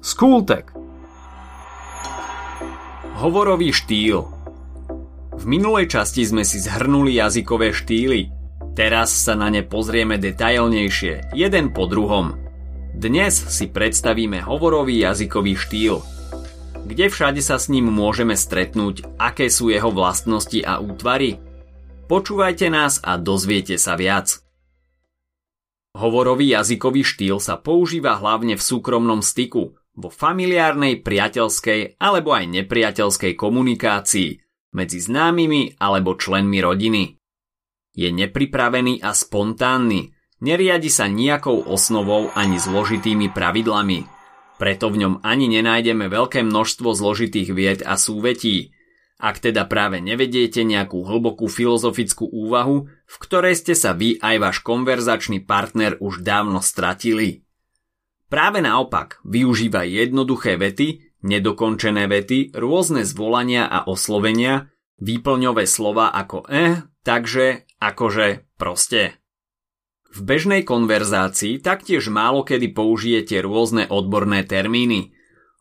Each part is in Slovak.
Skultek Hovorový štýl V minulej časti sme si zhrnuli jazykové štýly. Teraz sa na ne pozrieme detailnejšie, jeden po druhom. Dnes si predstavíme hovorový jazykový štýl. Kde všade sa s ním môžeme stretnúť, aké sú jeho vlastnosti a útvary? Počúvajte nás a dozviete sa viac. Hovorový jazykový štýl sa používa hlavne v súkromnom styku, vo familiárnej, priateľskej alebo aj nepriateľskej komunikácii medzi známymi alebo členmi rodiny. Je nepripravený a spontánny, neriadi sa nejakou osnovou ani zložitými pravidlami, preto v ňom ani nenájdeme veľké množstvo zložitých vied a súvetí, ak teda práve nevediete nejakú hlbokú filozofickú úvahu, v ktorej ste sa vy aj váš konverzačný partner už dávno stratili. Práve naopak, využíva jednoduché vety, nedokončené vety, rôzne zvolania a oslovenia, výplňové slova ako eh, takže, akože, proste. V bežnej konverzácii taktiež málo kedy použijete rôzne odborné termíny.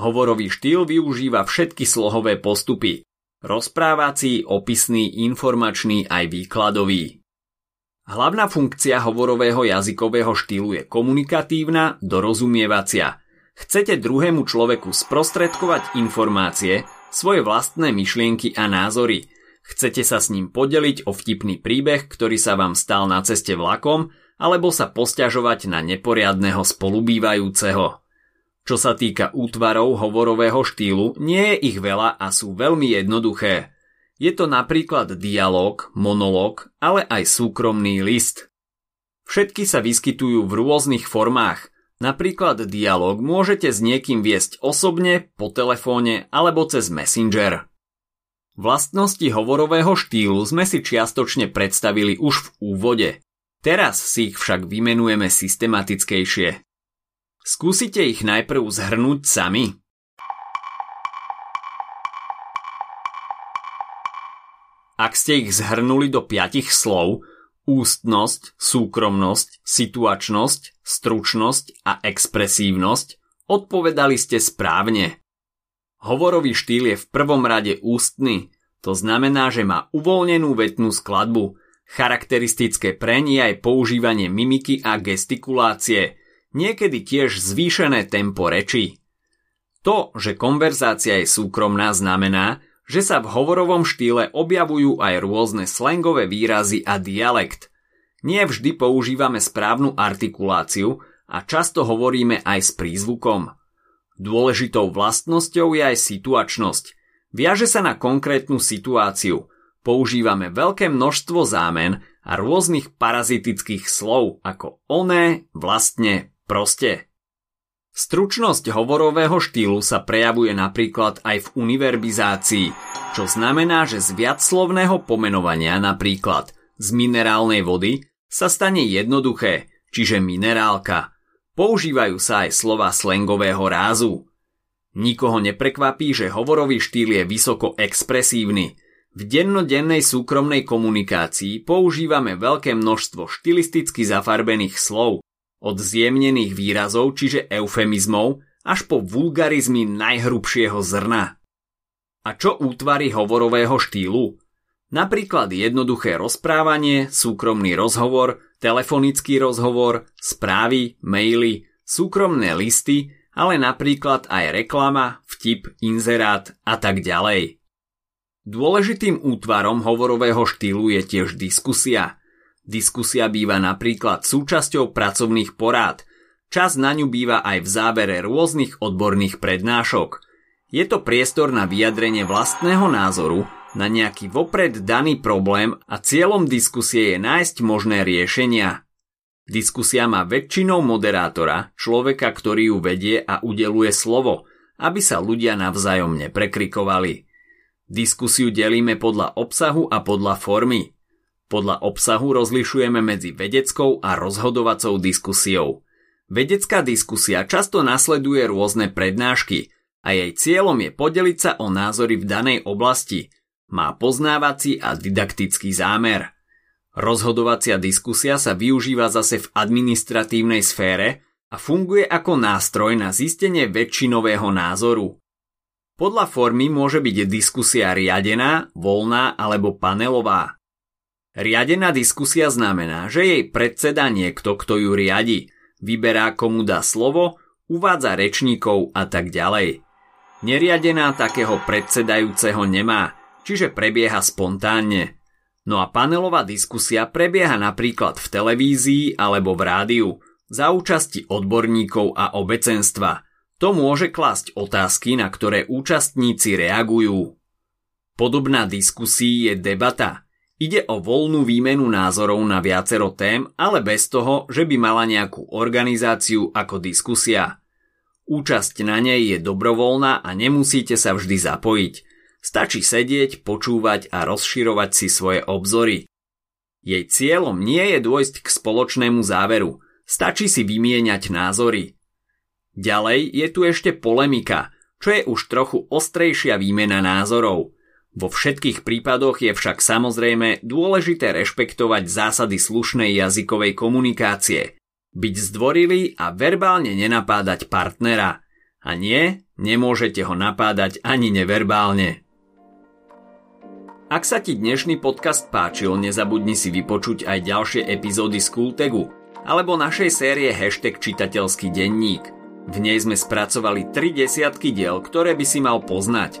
Hovorový štýl využíva všetky slohové postupy, rozprávací, opisný, informačný aj výkladový. Hlavná funkcia hovorového jazykového štýlu je komunikatívna, dorozumievacia. Chcete druhému človeku sprostredkovať informácie, svoje vlastné myšlienky a názory. Chcete sa s ním podeliť o vtipný príbeh, ktorý sa vám stal na ceste vlakom, alebo sa posťažovať na neporiadného spolubývajúceho. Čo sa týka útvarov hovorového štýlu, nie je ich veľa a sú veľmi jednoduché. Je to napríklad dialog, monológ, ale aj súkromný list. Všetky sa vyskytujú v rôznych formách. Napríklad dialog môžete s niekým viesť osobne, po telefóne alebo cez Messenger. Vlastnosti hovorového štýlu sme si čiastočne predstavili už v úvode. Teraz si ich však vymenujeme systematickejšie. Skúsite ich najprv zhrnúť sami. Ak ste ich zhrnuli do piatich slov, ústnosť, súkromnosť, situačnosť, stručnosť a expresívnosť, odpovedali ste správne. Hovorový štýl je v prvom rade ústny, to znamená, že má uvoľnenú vetnú skladbu. Charakteristické pre nie aj používanie mimiky a gestikulácie – niekedy tiež zvýšené tempo reči. To, že konverzácia je súkromná, znamená, že sa v hovorovom štýle objavujú aj rôzne slangové výrazy a dialekt. Nie vždy používame správnu artikuláciu a často hovoríme aj s prízvukom. Dôležitou vlastnosťou je aj situačnosť. Viaže sa na konkrétnu situáciu. Používame veľké množstvo zámen a rôznych parazitických slov ako oné, vlastne, Proste. Stručnosť hovorového štýlu sa prejavuje napríklad aj v univerbizácii, čo znamená, že z viacslovného pomenovania napríklad z minerálnej vody sa stane jednoduché, čiže minerálka. Používajú sa aj slova slangového rázu. Nikoho neprekvapí, že hovorový štýl je vysoko expresívny. V dennodennej súkromnej komunikácii používame veľké množstvo štilisticky zafarbených slov, od zjemnených výrazov, čiže eufemizmov, až po vulgarizmy najhrubšieho zrna. A čo útvary hovorového štýlu? Napríklad jednoduché rozprávanie, súkromný rozhovor, telefonický rozhovor, správy, maily, súkromné listy, ale napríklad aj reklama, vtip, inzerát a tak ďalej. Dôležitým útvarom hovorového štýlu je tiež diskusia – Diskusia býva napríklad súčasťou pracovných porád. Čas na ňu býva aj v závere rôznych odborných prednášok. Je to priestor na vyjadrenie vlastného názoru na nejaký vopred daný problém a cieľom diskusie je nájsť možné riešenia. Diskusia má väčšinou moderátora, človeka, ktorý ju vedie a udeluje slovo, aby sa ľudia navzájom neprekrikovali. Diskusiu delíme podľa obsahu a podľa formy. Podľa obsahu rozlišujeme medzi vedeckou a rozhodovacou diskusiou. Vedecká diskusia často nasleduje rôzne prednášky a jej cieľom je podeliť sa o názory v danej oblasti. Má poznávací a didaktický zámer. Rozhodovacia diskusia sa využíva zase v administratívnej sfére a funguje ako nástroj na zistenie väčšinového názoru. Podľa formy môže byť diskusia riadená, voľná alebo panelová. Riadená diskusia znamená, že jej predseda niekto, kto ju riadi, vyberá komu dá slovo, uvádza rečníkov a tak ďalej. Neriadená takého predsedajúceho nemá, čiže prebieha spontánne. No a panelová diskusia prebieha napríklad v televízii alebo v rádiu za účasti odborníkov a obecenstva – to môže klasť otázky, na ktoré účastníci reagujú. Podobná diskusí je debata. Ide o voľnú výmenu názorov na viacero tém, ale bez toho, že by mala nejakú organizáciu ako diskusia. Účasť na nej je dobrovoľná a nemusíte sa vždy zapojiť. Stačí sedieť, počúvať a rozširovať si svoje obzory. Jej cieľom nie je dôjsť k spoločnému záveru. Stačí si vymieňať názory. Ďalej je tu ešte polemika, čo je už trochu ostrejšia výmena názorov. Vo všetkých prípadoch je však samozrejme dôležité rešpektovať zásady slušnej jazykovej komunikácie, byť zdvorilý a verbálne nenapádať partnera. A nie, nemôžete ho napádať ani neverbálne. Ak sa ti dnešný podcast páčil, nezabudni si vypočuť aj ďalšie epizódy z Kultegu alebo našej série Hashtag čitateľský denník – v nej sme spracovali tri desiatky diel, ktoré by si mal poznať.